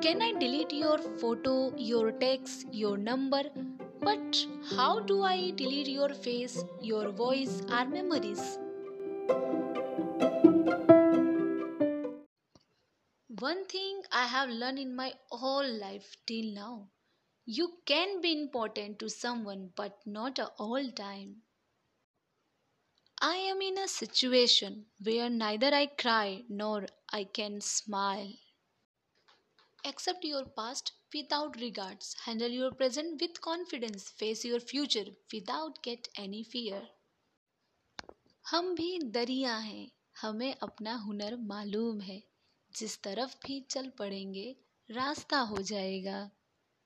Can I delete your photo, your text, your number? But how do I delete your face, your voice, or memories? One thing I have learned in my whole life till now you can be important to someone, but not all time. I am in a situation where neither I cry nor I can smile. Accept your past without regards. Handle your present with confidence. Face your future without get any fear. हम भी दरिया हैं हमें अपना हुनर मालूम है जिस तरफ़ भी चल पड़ेंगे रास्ता हो जाएगा